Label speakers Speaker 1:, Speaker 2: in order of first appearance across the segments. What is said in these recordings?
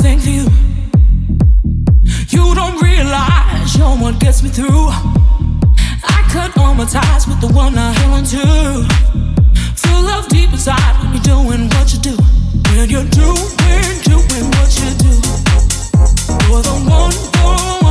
Speaker 1: It's I'm hypnotized, got a thing for you. You don't realize you're what gets me through. I cut all my ties with the one I held on to. Feel love deep inside when you're doing what you do. When you're doing, doing what you do. You're the one, one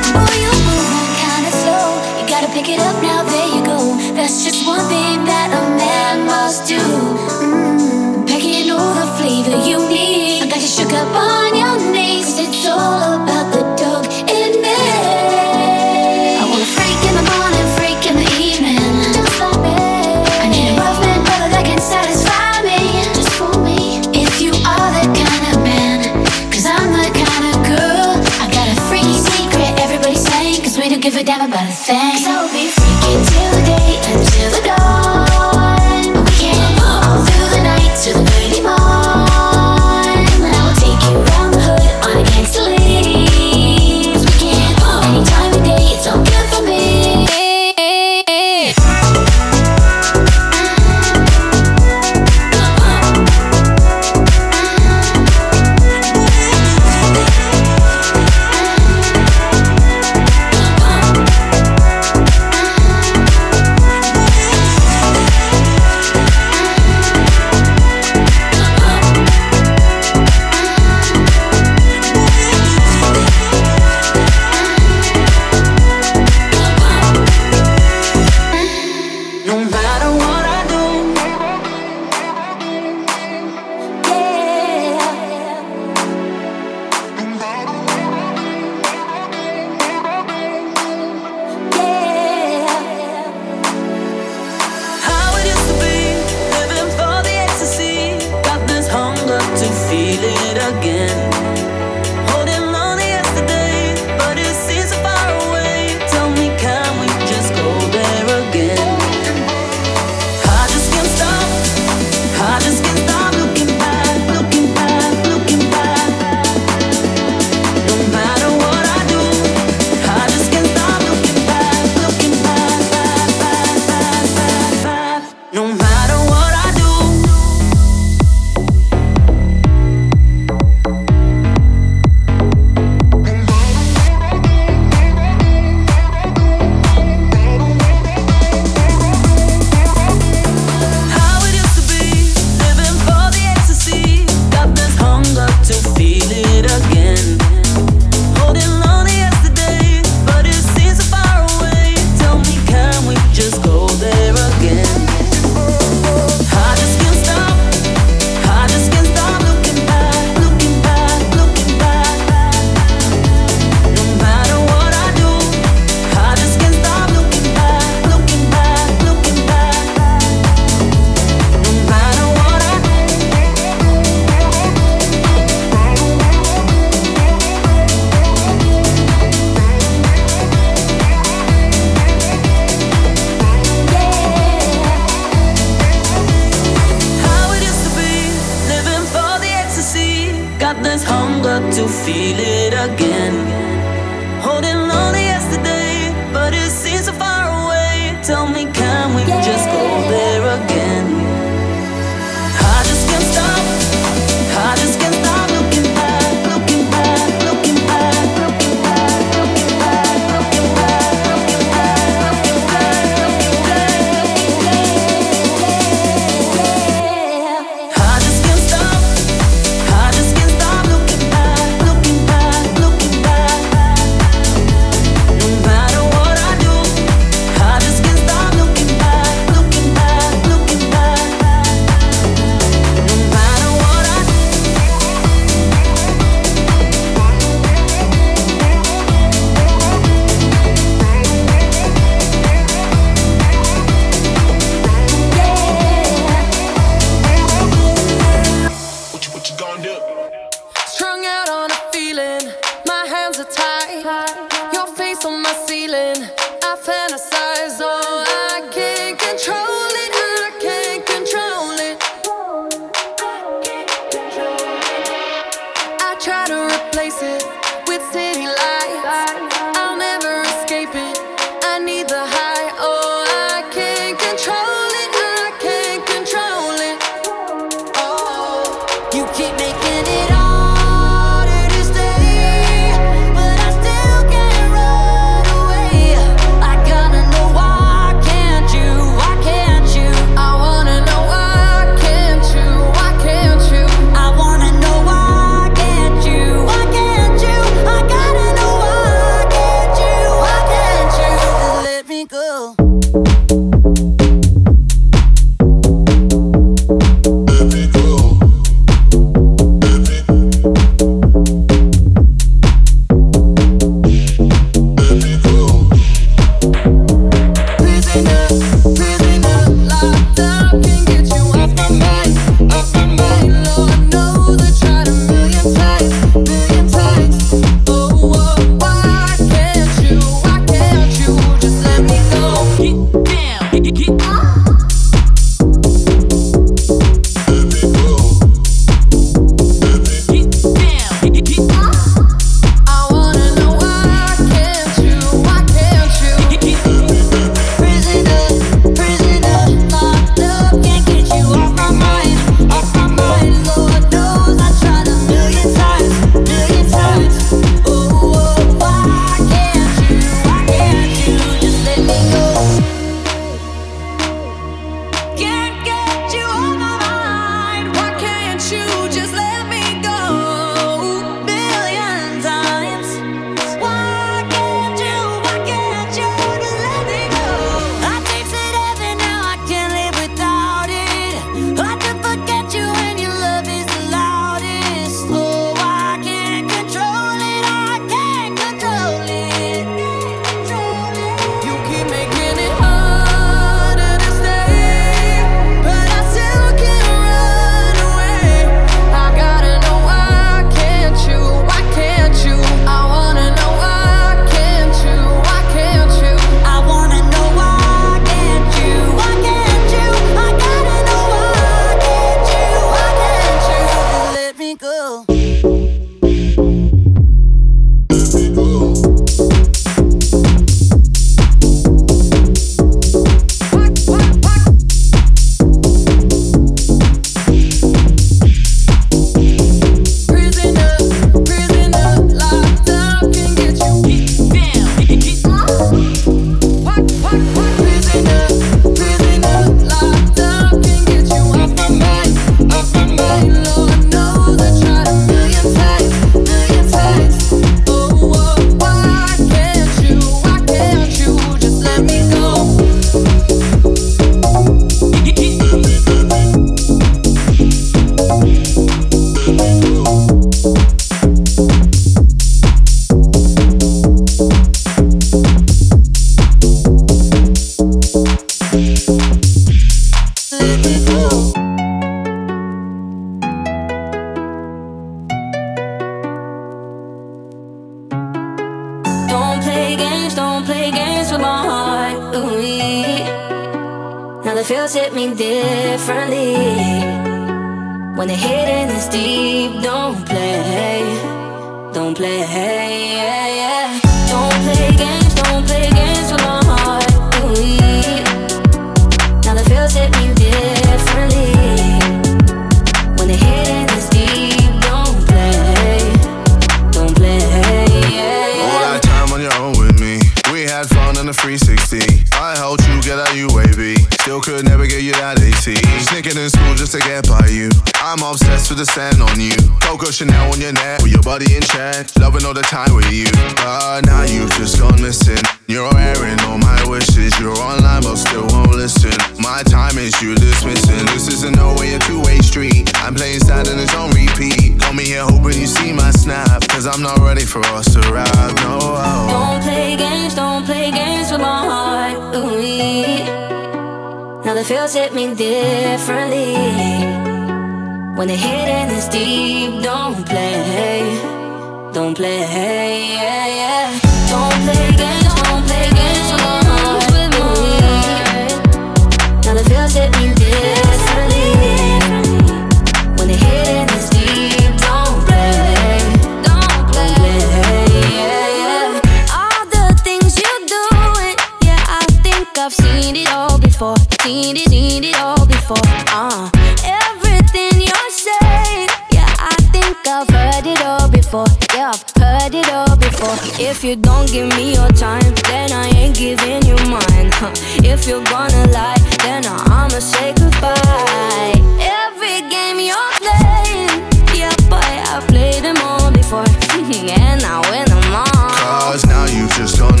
Speaker 1: didn't it all before. Uh, everything you're saying, yeah, I think I've heard it all
Speaker 2: before. Yeah, I've
Speaker 3: heard it all before. If you don't give me your time, then I ain't giving you mine. Huh. If you're gonna lie, then I'ma say goodbye. Every game you're playing, yeah, boy, I've played them all before, and I win them all. Cause now you just don't.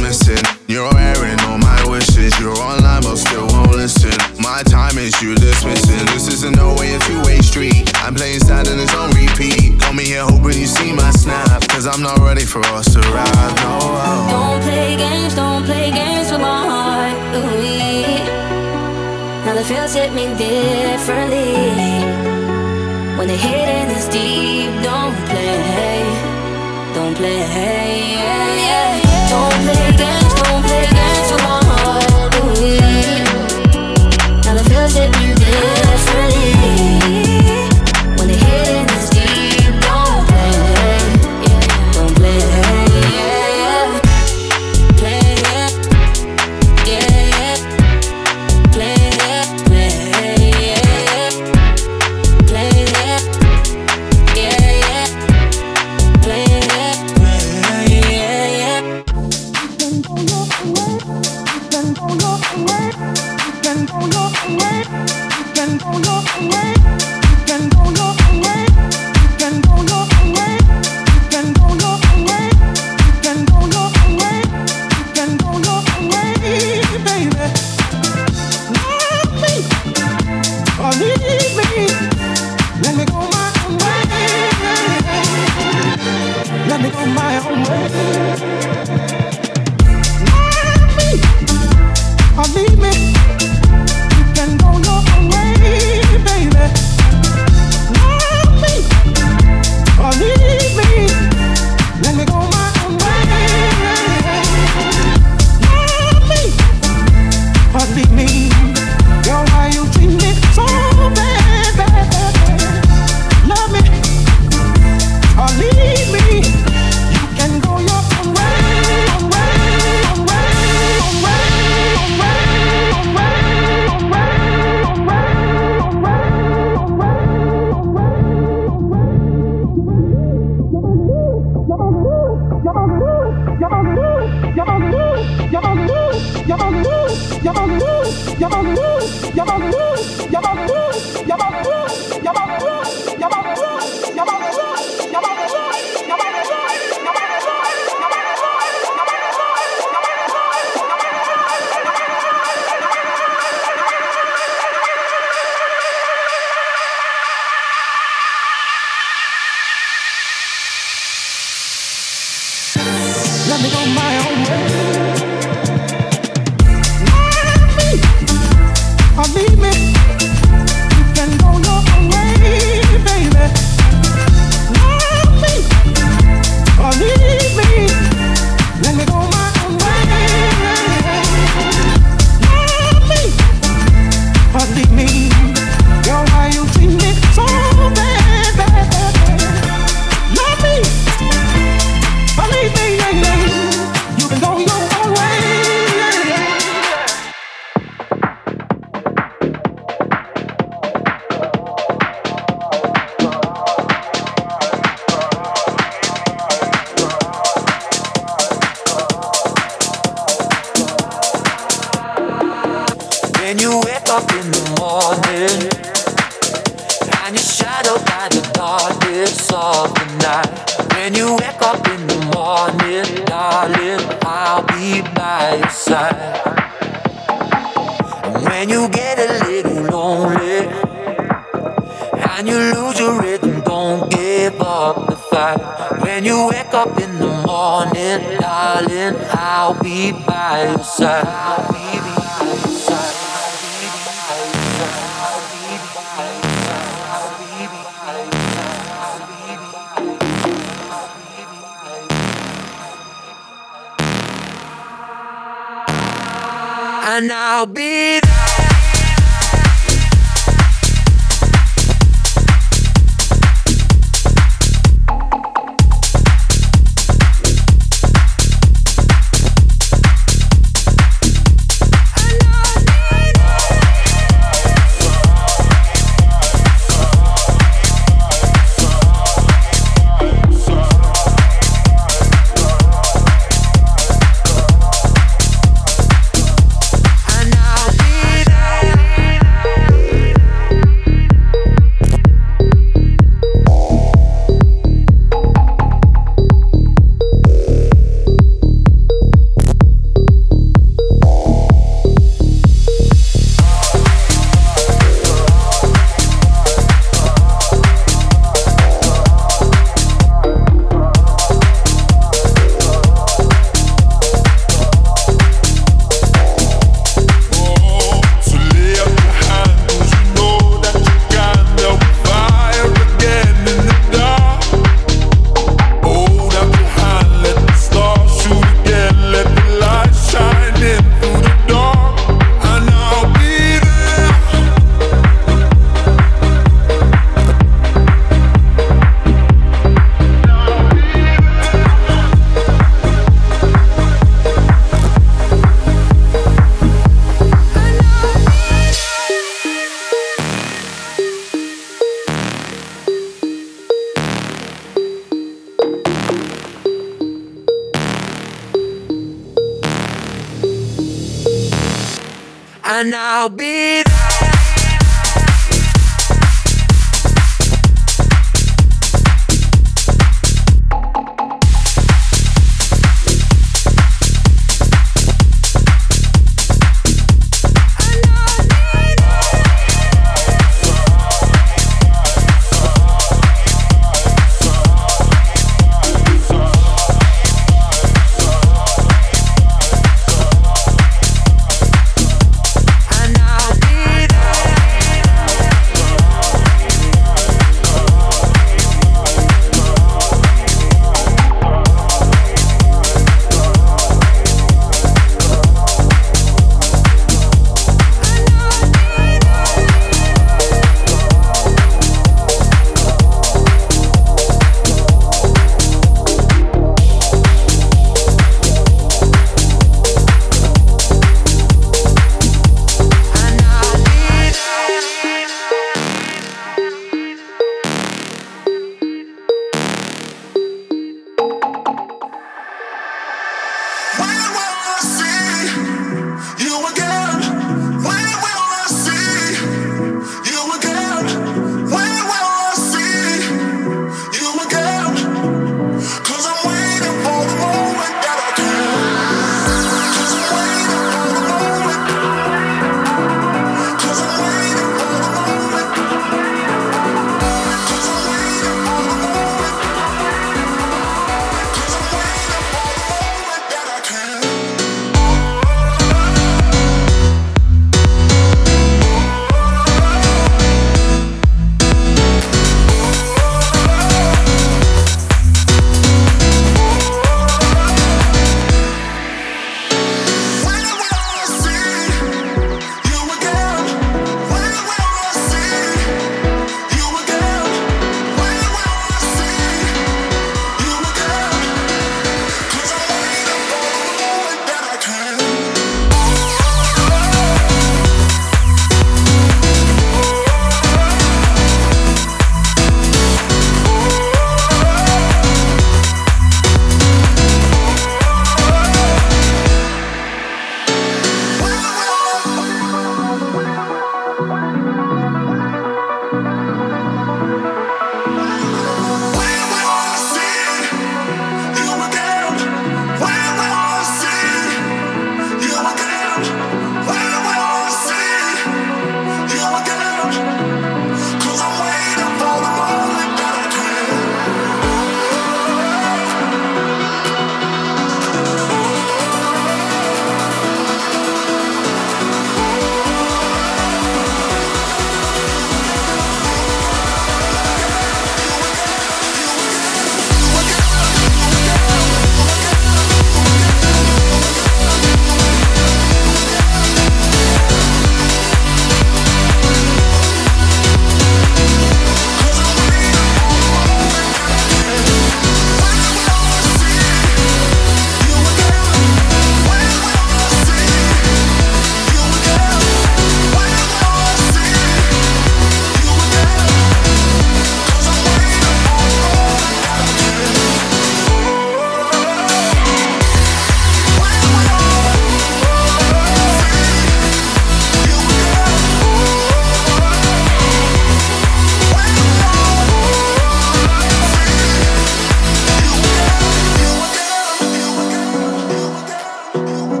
Speaker 3: You're airing all my wishes. You're online, but still won't listen my time and you dismissing. This isn't no way a two-way street. I'm playing sad and it's on
Speaker 4: repeat. Call me here hoping you see my snap. Cause I'm not ready
Speaker 3: for us to ride. No, oh. Don't play games, don't play games with my heart. Ooh-wee. Now the feels hit me differently. When the hidden is
Speaker 4: deep, don't play. Don't
Speaker 3: play. Yeah, yeah. Don't play games, don't play. it. Oh. by your side. And I'll be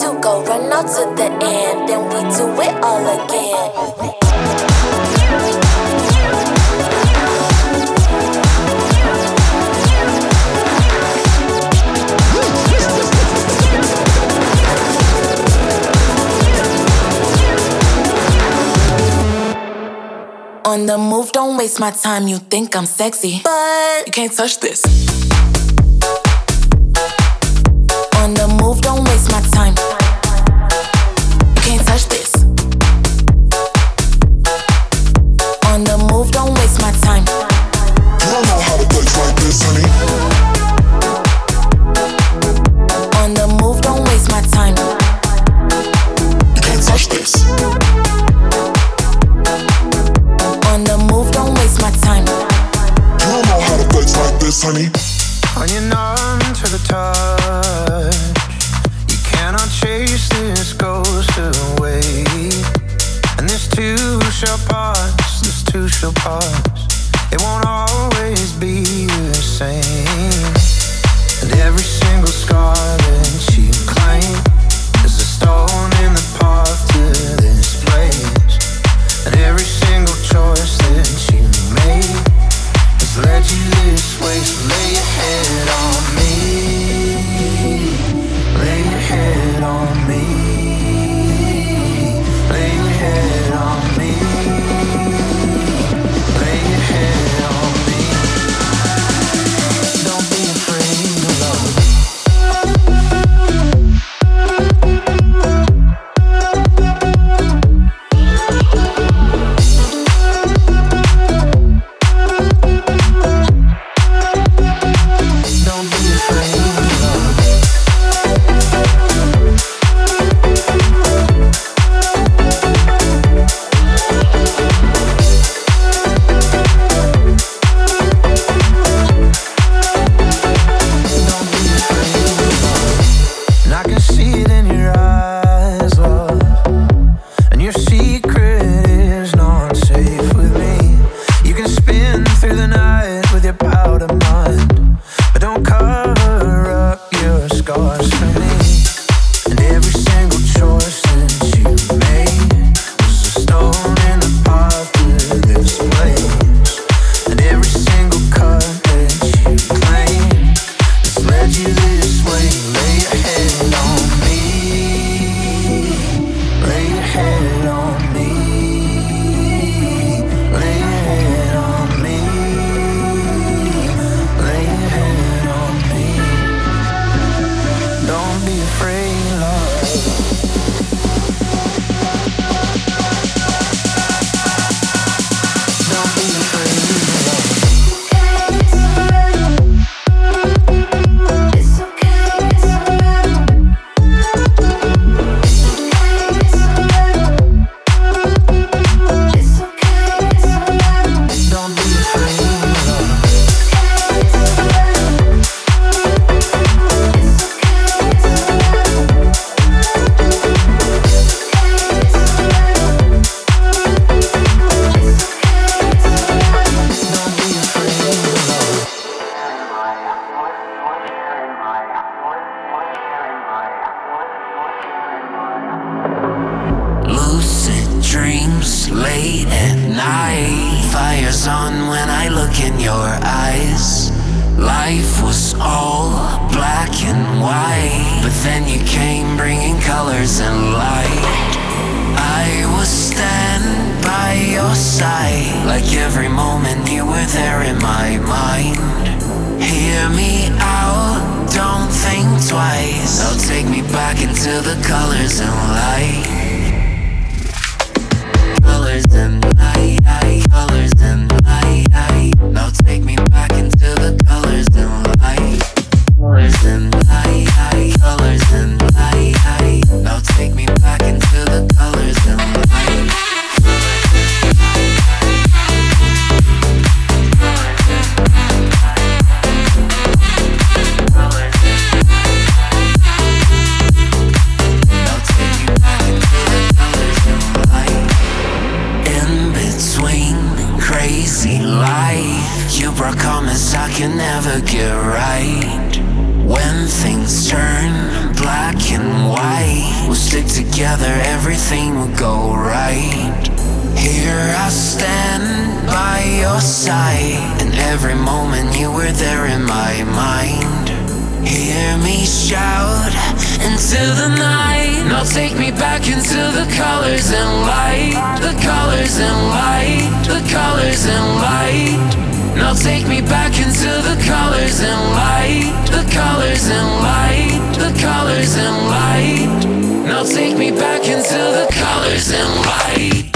Speaker 3: to go, run out to the end, then we do it all again. On the move, don't waste my time. You think I'm sexy, but you can't touch this. dreams late at night. Fire's on
Speaker 5: when
Speaker 6: I look in your eyes. Life was all black and white, but then you came bringing colors and light. I will stand by your side, like every moment you were there in my mind. Hear me out, don't think twice. Oh, take me back into the colors and light. Colors and light, colors them light aye, take me back into the colors and light. Now take me back into the shout into the night. Now take me back into the colors and light. The colors and light. The colors and light. Now take me back into the colors and light. The colors and light. The colors and light. Now take me back into the colors and light.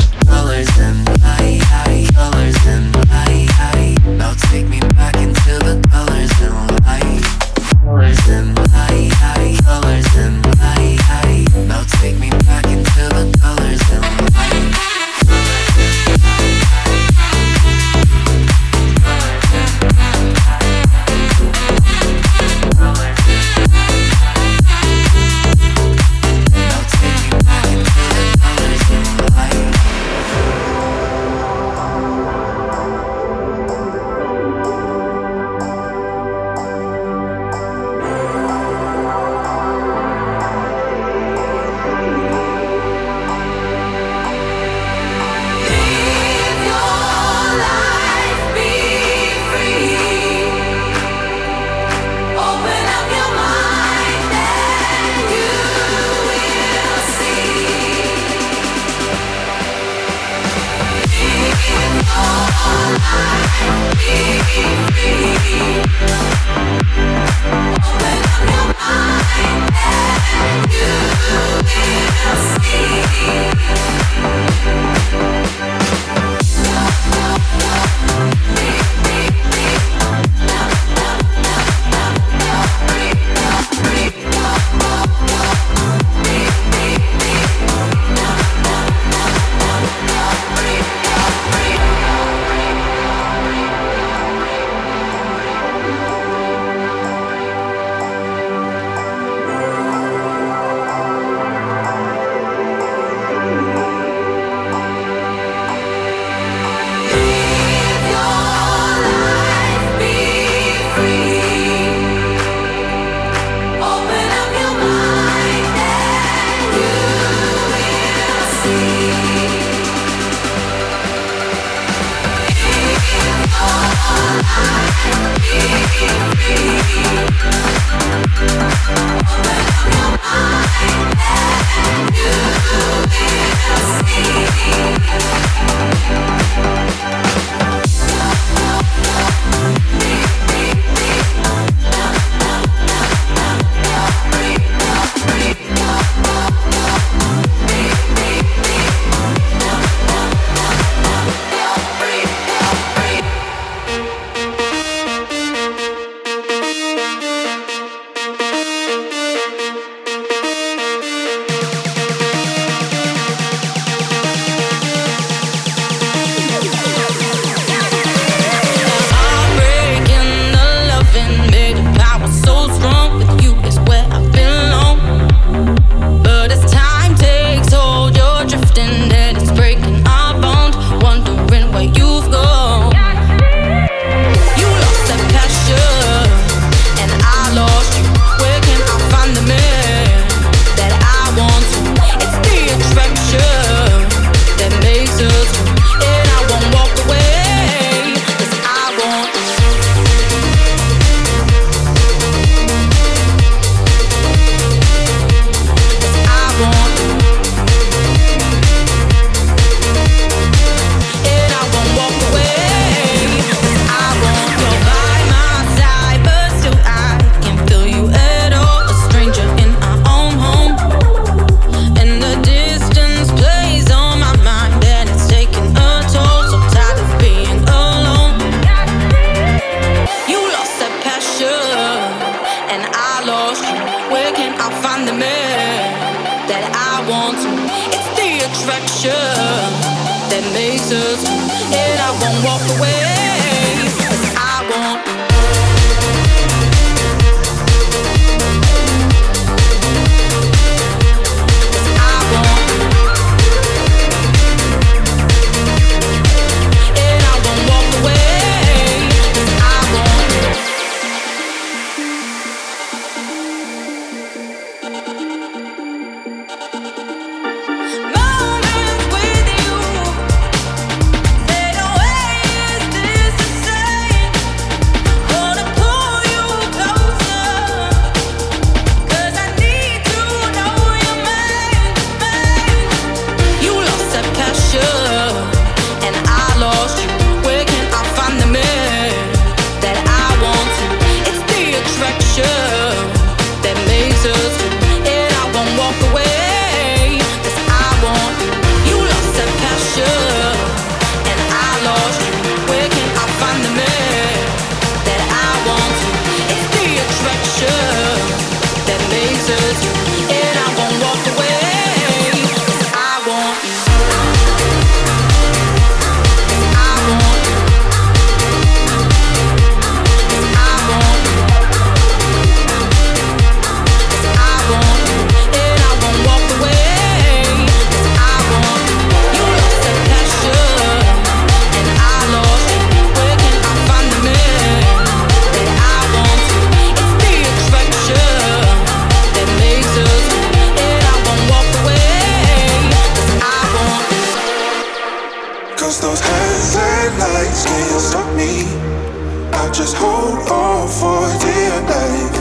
Speaker 7: all for dear life.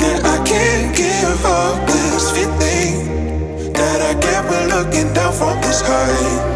Speaker 7: That I can't give up this feeling that I get looking down from this
Speaker 8: height.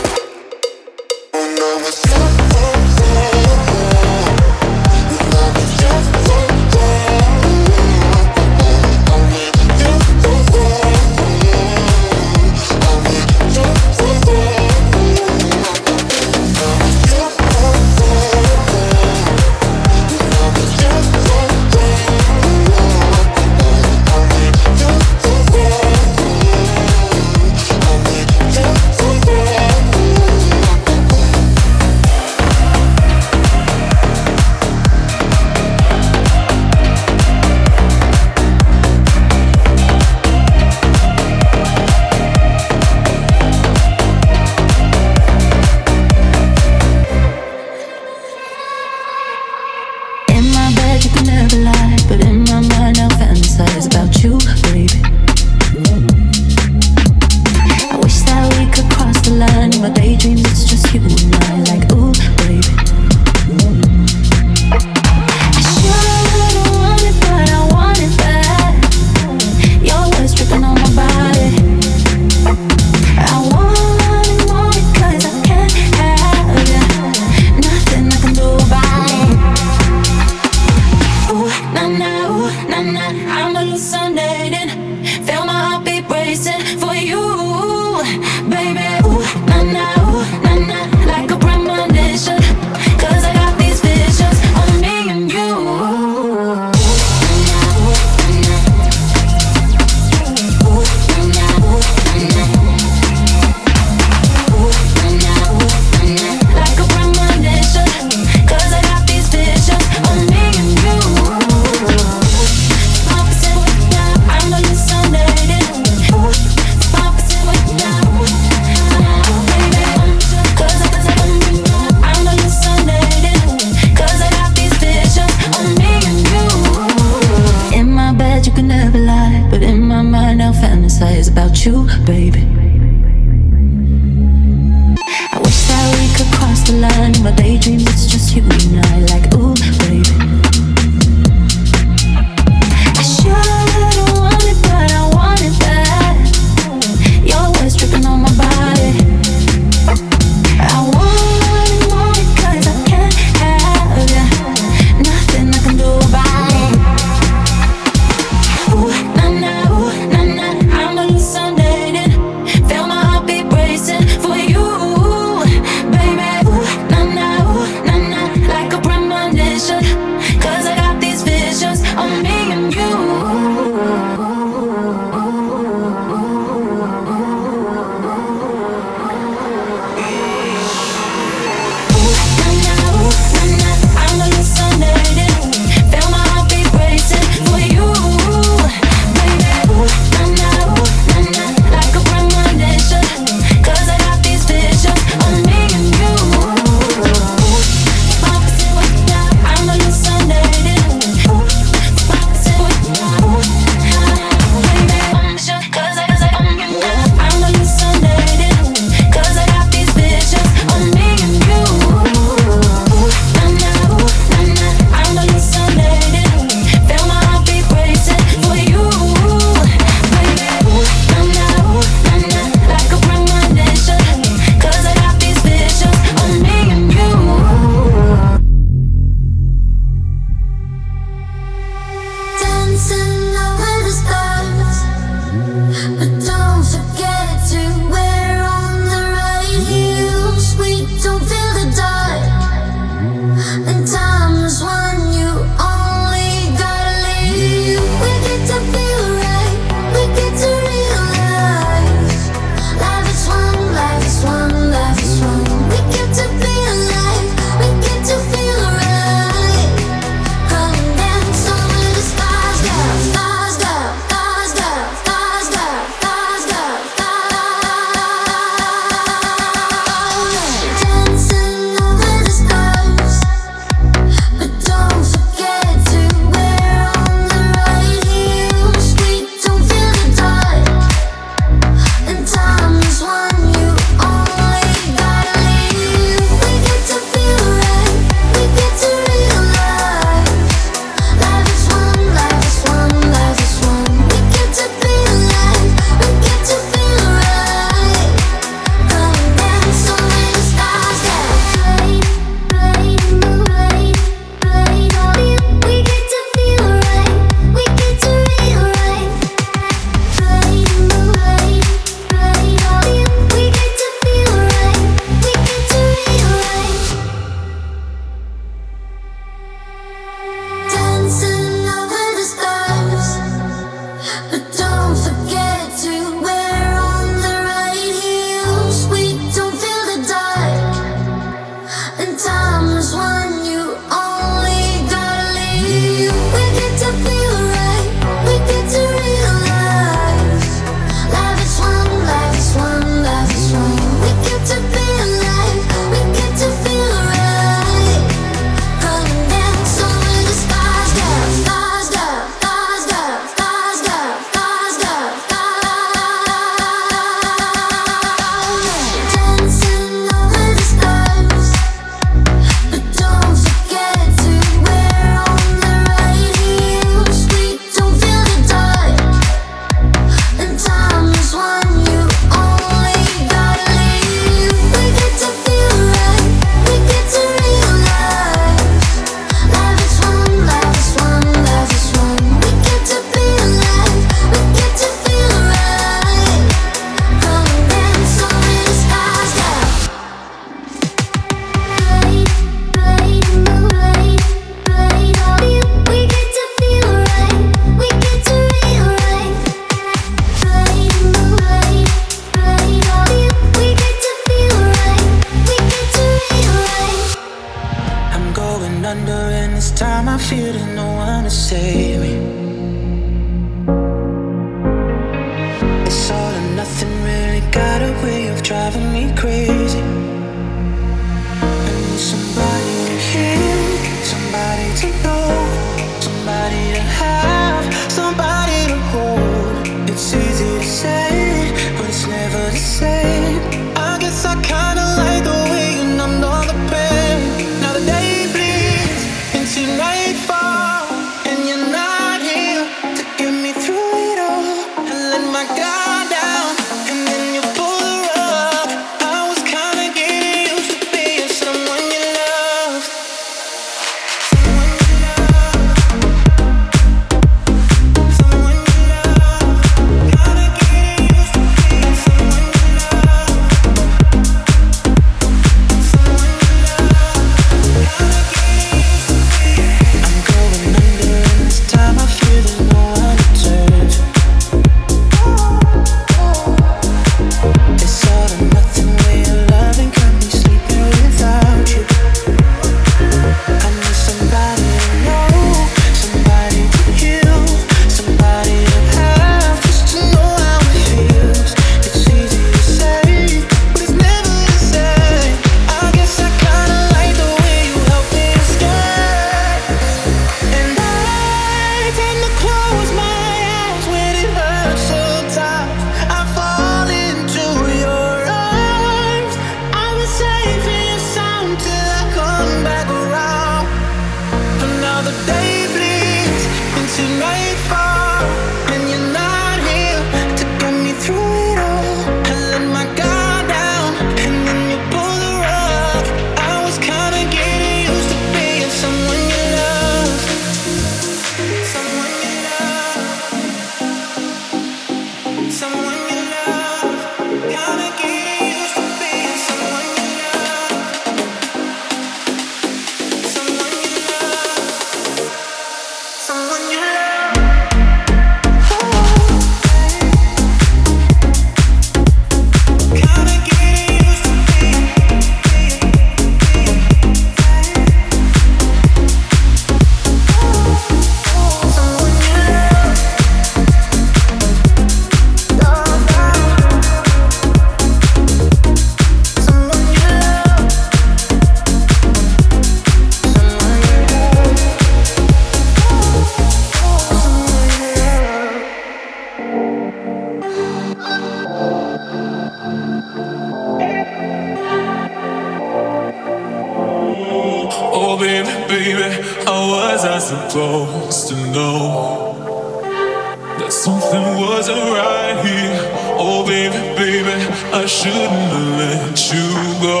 Speaker 8: baby, baby,
Speaker 9: I shouldn't have let you go.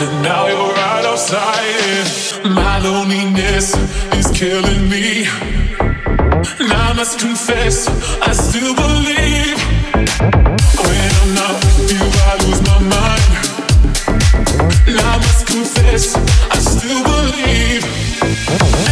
Speaker 9: And now you're right outside and My loneliness is killing me. And I must confess, I still believe. When I'm not with you, I lose my mind. And I must confess, I still believe.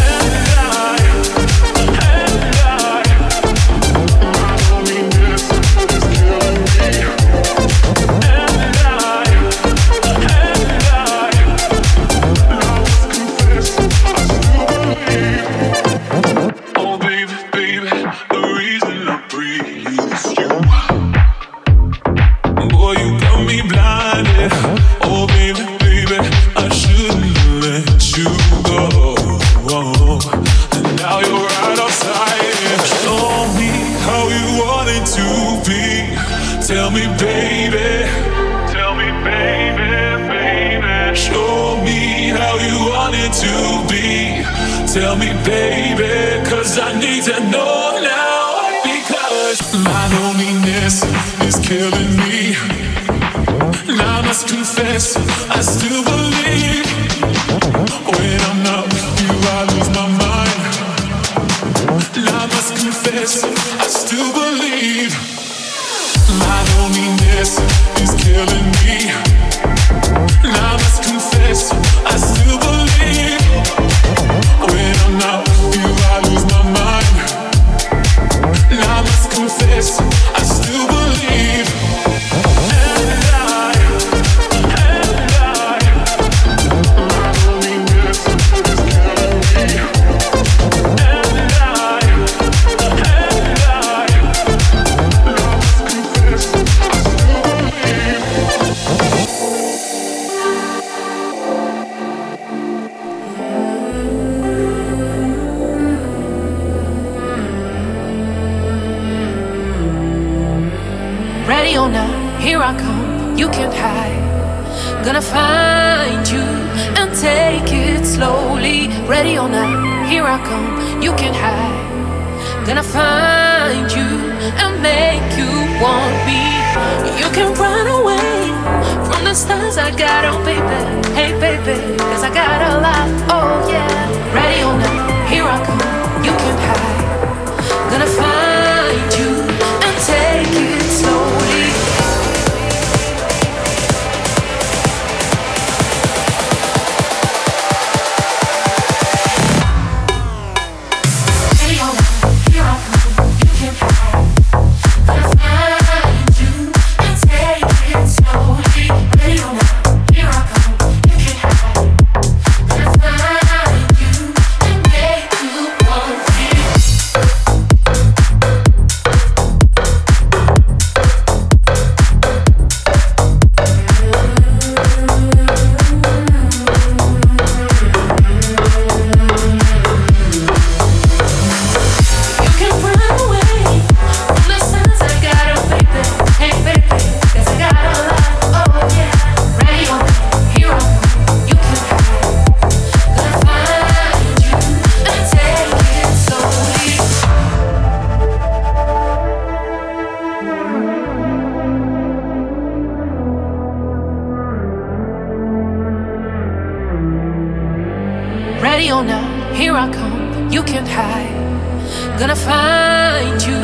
Speaker 10: Ready or not, here I come, you can't hide. Gonna find you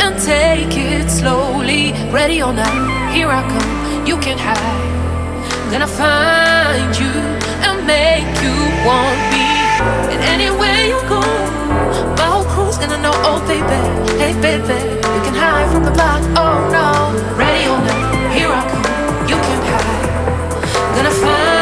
Speaker 10: and take it slowly. Ready or not, here I come, you can't hide. Gonna find you and make you want me. And anywhere you go, my whole crew's gonna know, oh baby, hey baby, you can hide from the block, oh no. Ready or not, here I come, you can't hide. Gonna find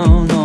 Speaker 11: all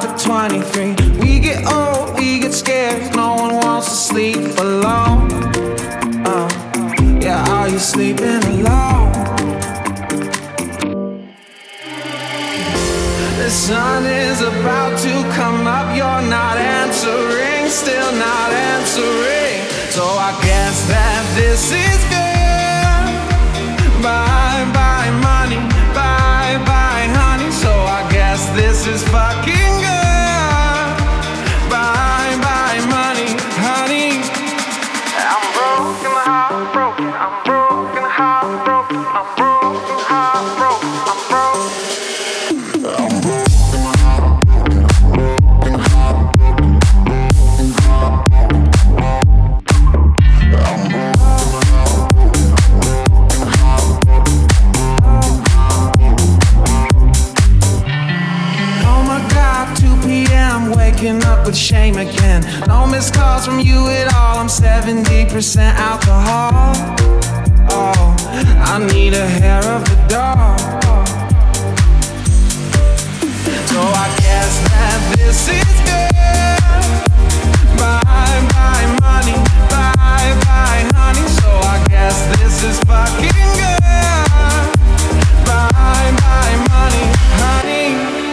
Speaker 12: 25 or 23. We get old, we get scared. No one wants to sleep alone. Uh, yeah, are you sleeping alone? The sun is about to come up. You're not answering, still not answering. So I guess that this is good. Bye, bye, money. Bye, bye, honey. So I guess this is fucking. Again. No missed calls from you at all. I'm 70% alcohol. Oh, I need a hair of the dog. So I guess that this is good. Bye bye, money. Bye bye, honey. So I guess this is fucking good. Bye bye, money, honey.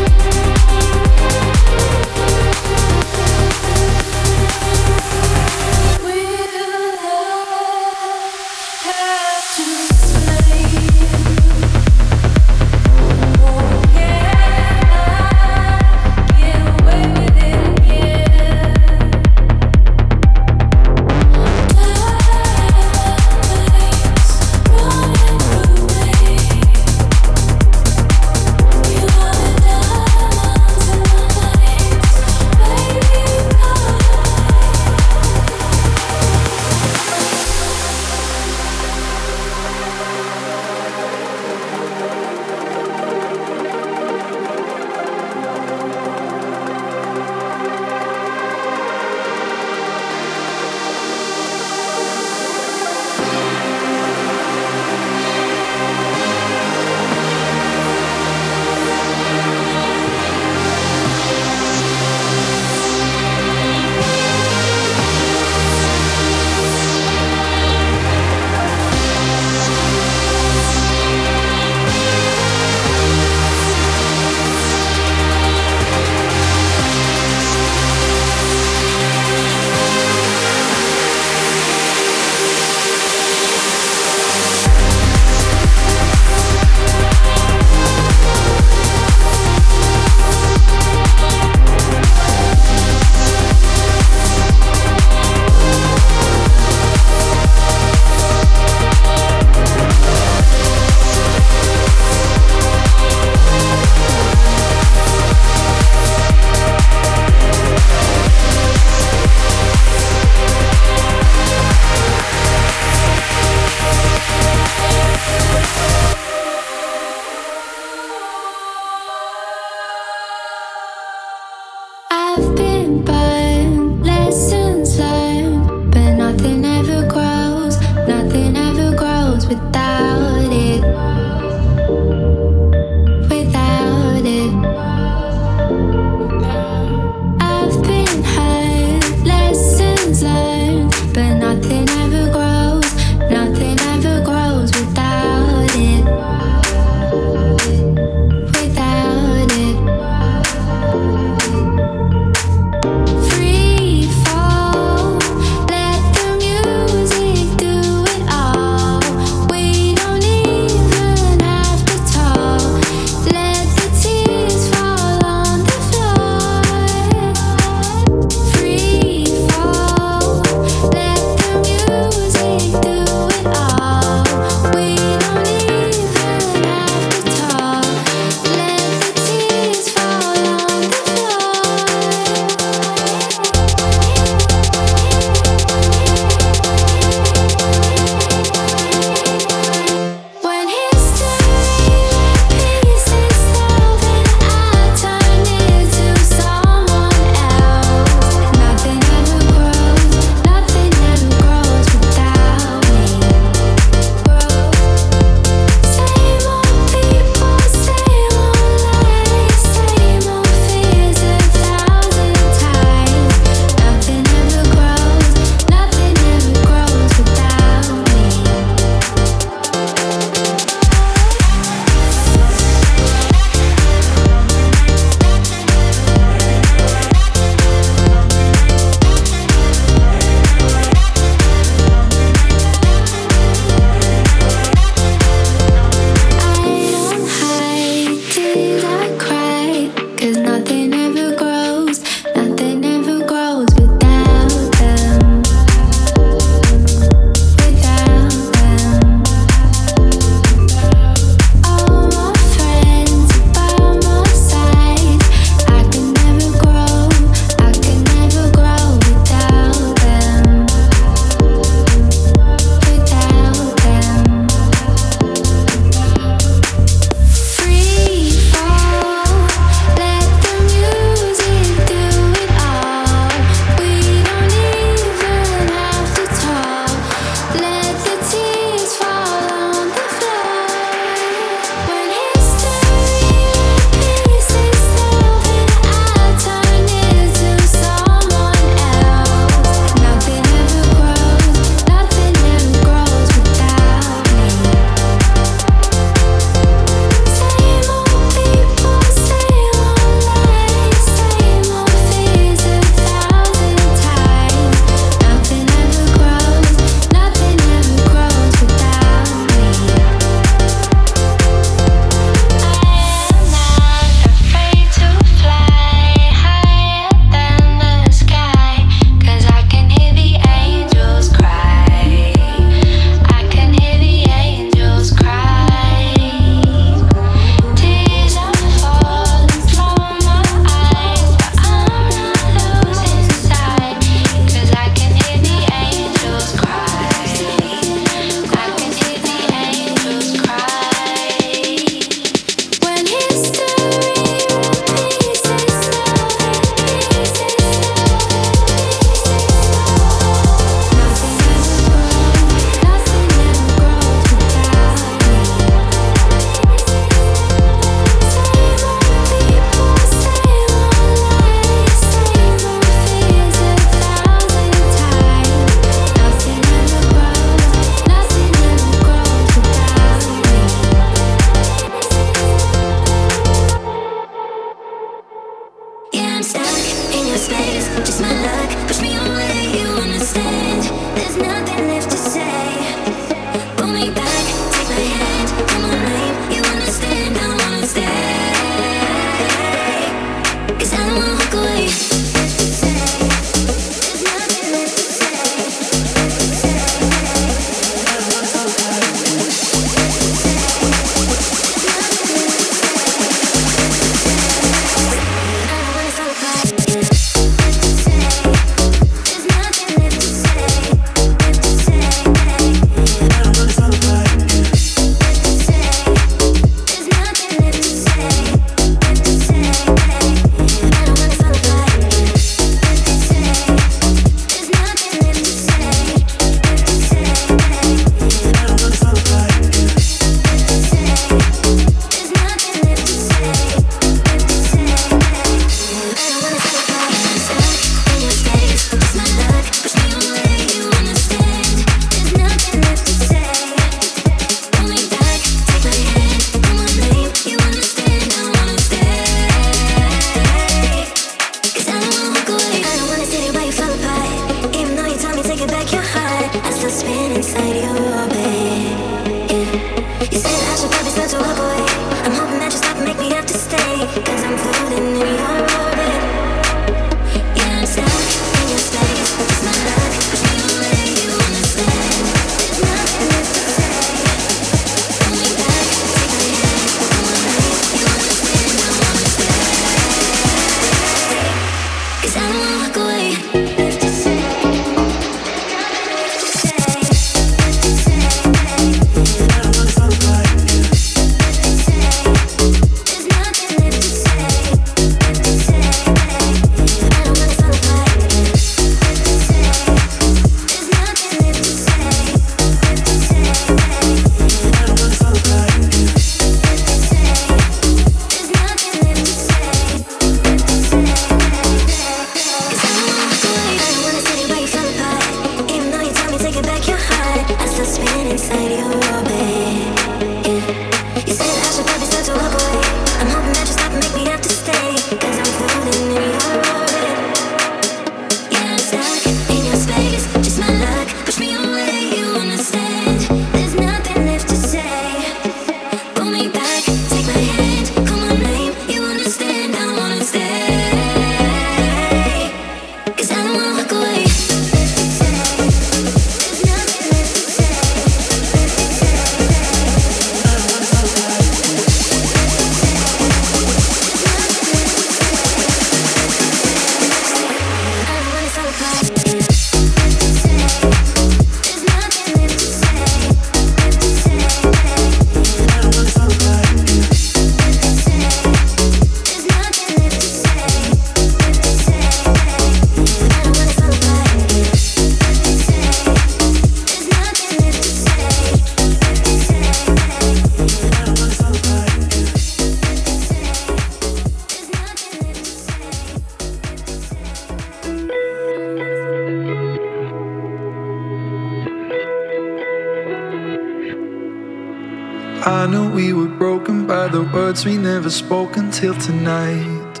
Speaker 7: Words we never spoke until tonight.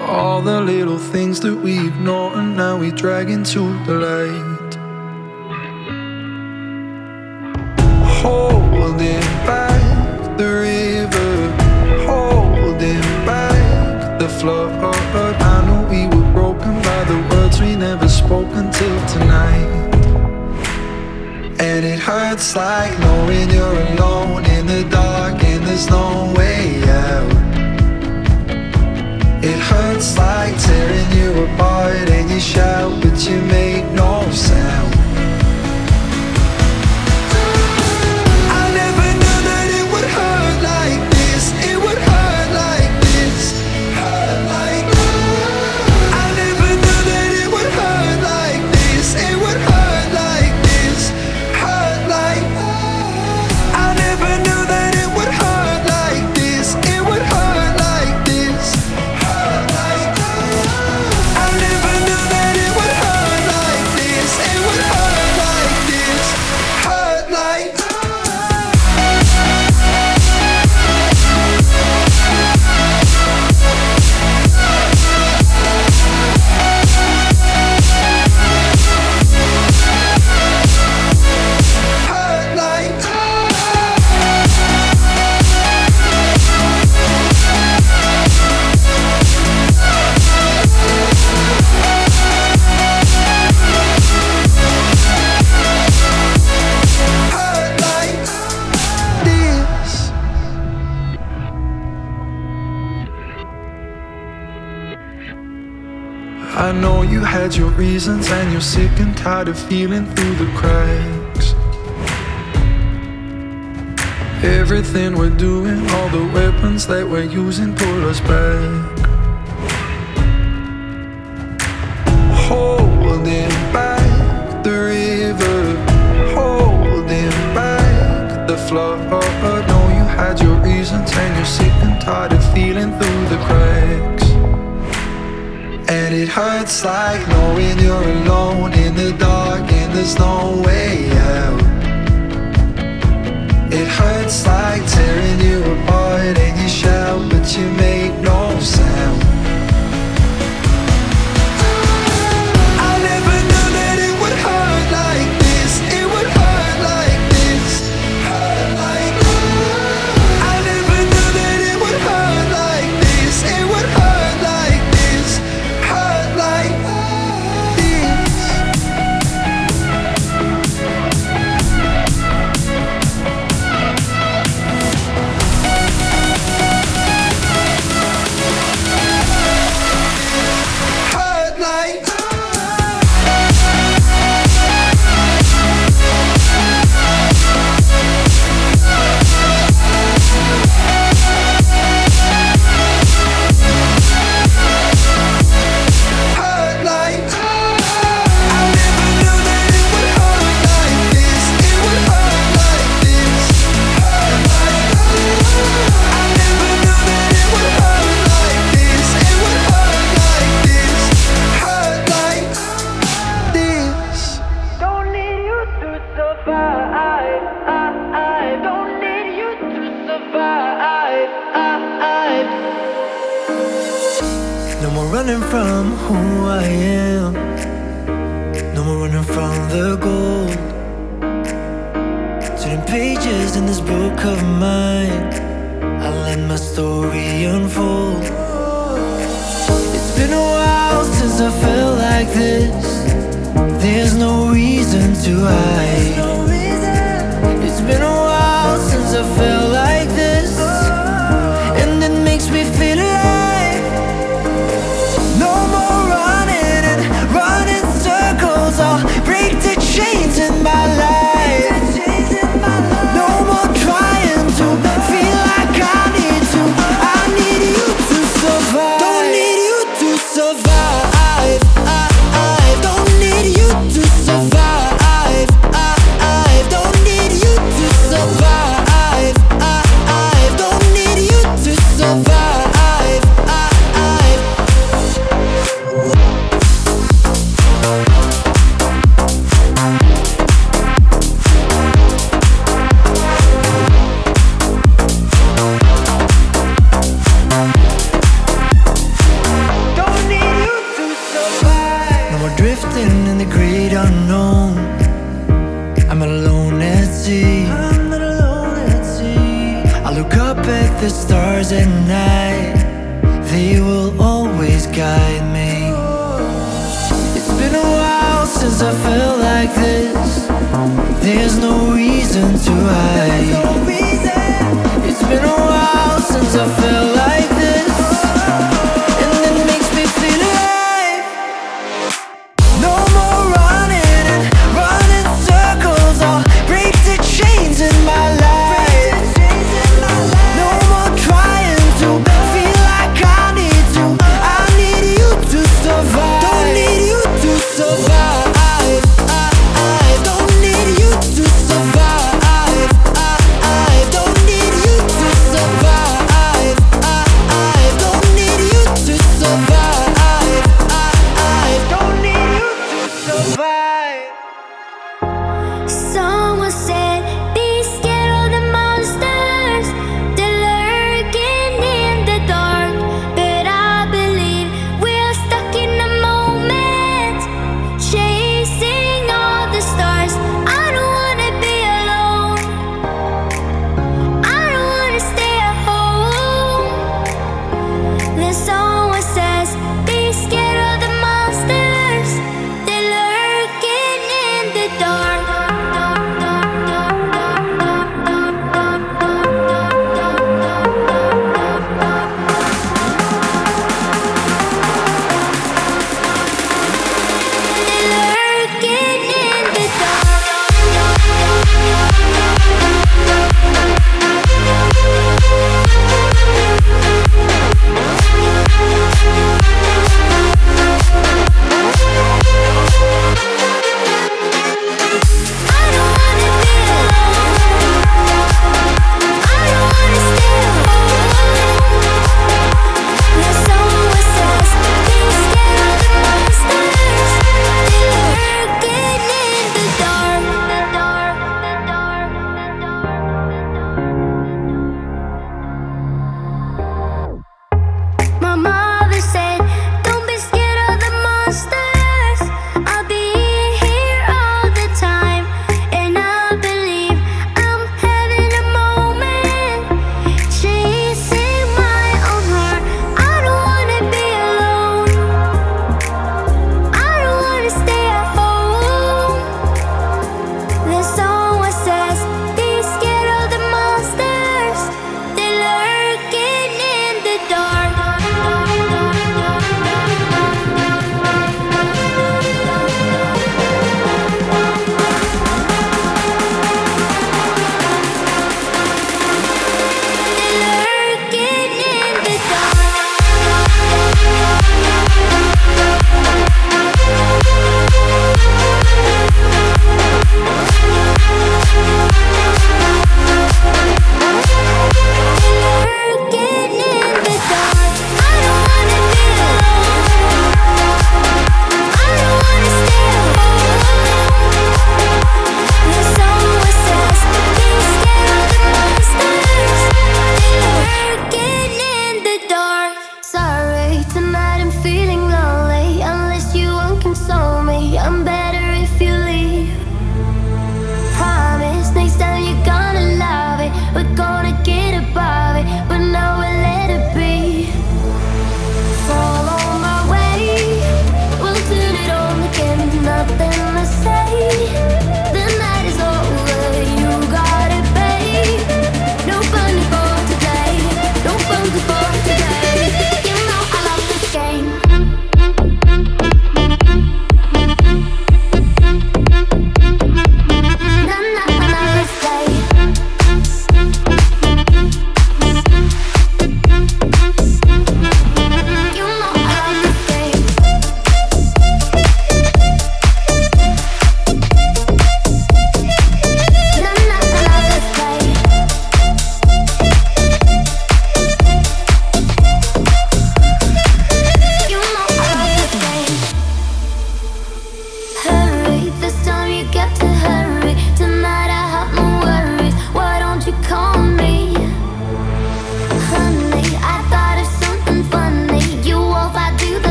Speaker 7: All the little things that we ignore and now we drag into the light. Had your reasons and you're sick and tired of feeling through the cracks. Everything we're doing, all the weapons that we're using pull us back. Holding back the river, holding back the flood. Know you had your reasons and you're sick it hurts like knowing you're alone in the dark and there's no way out. It hurts like tearing you apart and you shout, but you make no sound.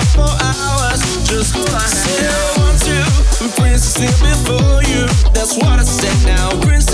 Speaker 13: for hours just
Speaker 3: who want to, we
Speaker 8: before you.
Speaker 14: That's what I said now, prince.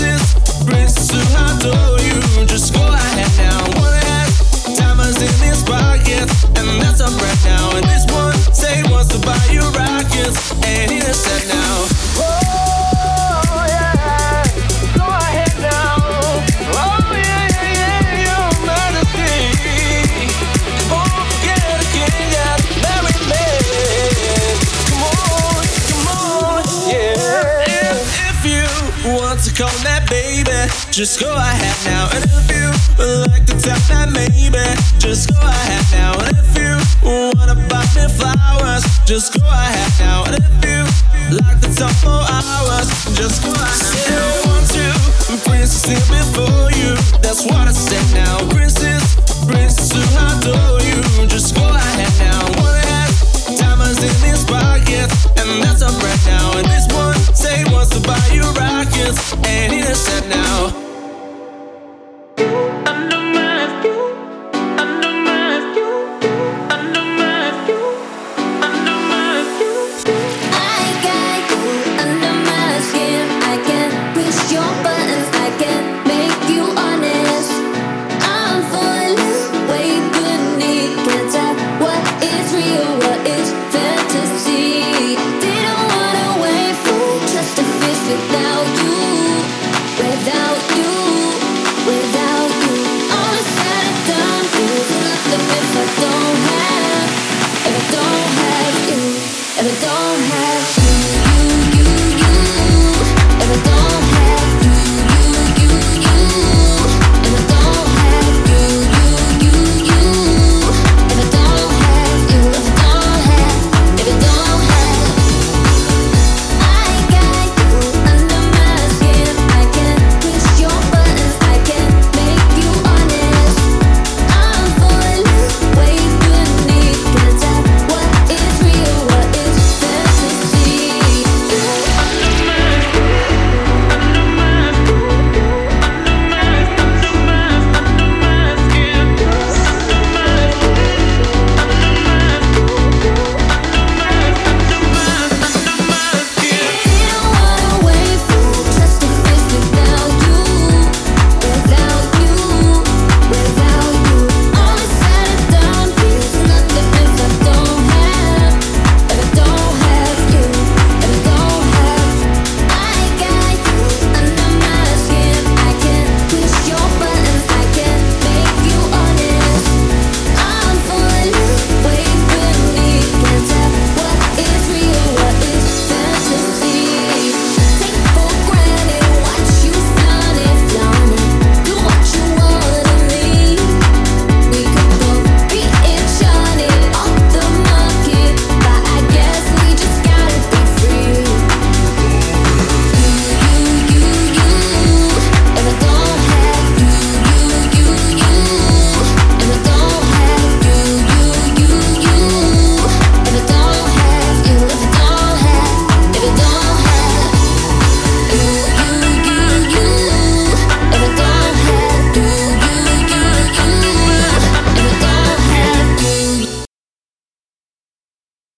Speaker 14: Just go ahead now, and if you like to tell that maybe, just go ahead now, and if you wanna buy me flowers, just go ahead now, and if you like to talk for hours, just go ahead. now. Say I want to, princess before you. That's what I said now, princess, princess i adore you. Just go ahead now, one hand, diamonds in his pocket, and that's up right now. And this one, say wants to buy you rockets, and he just said now.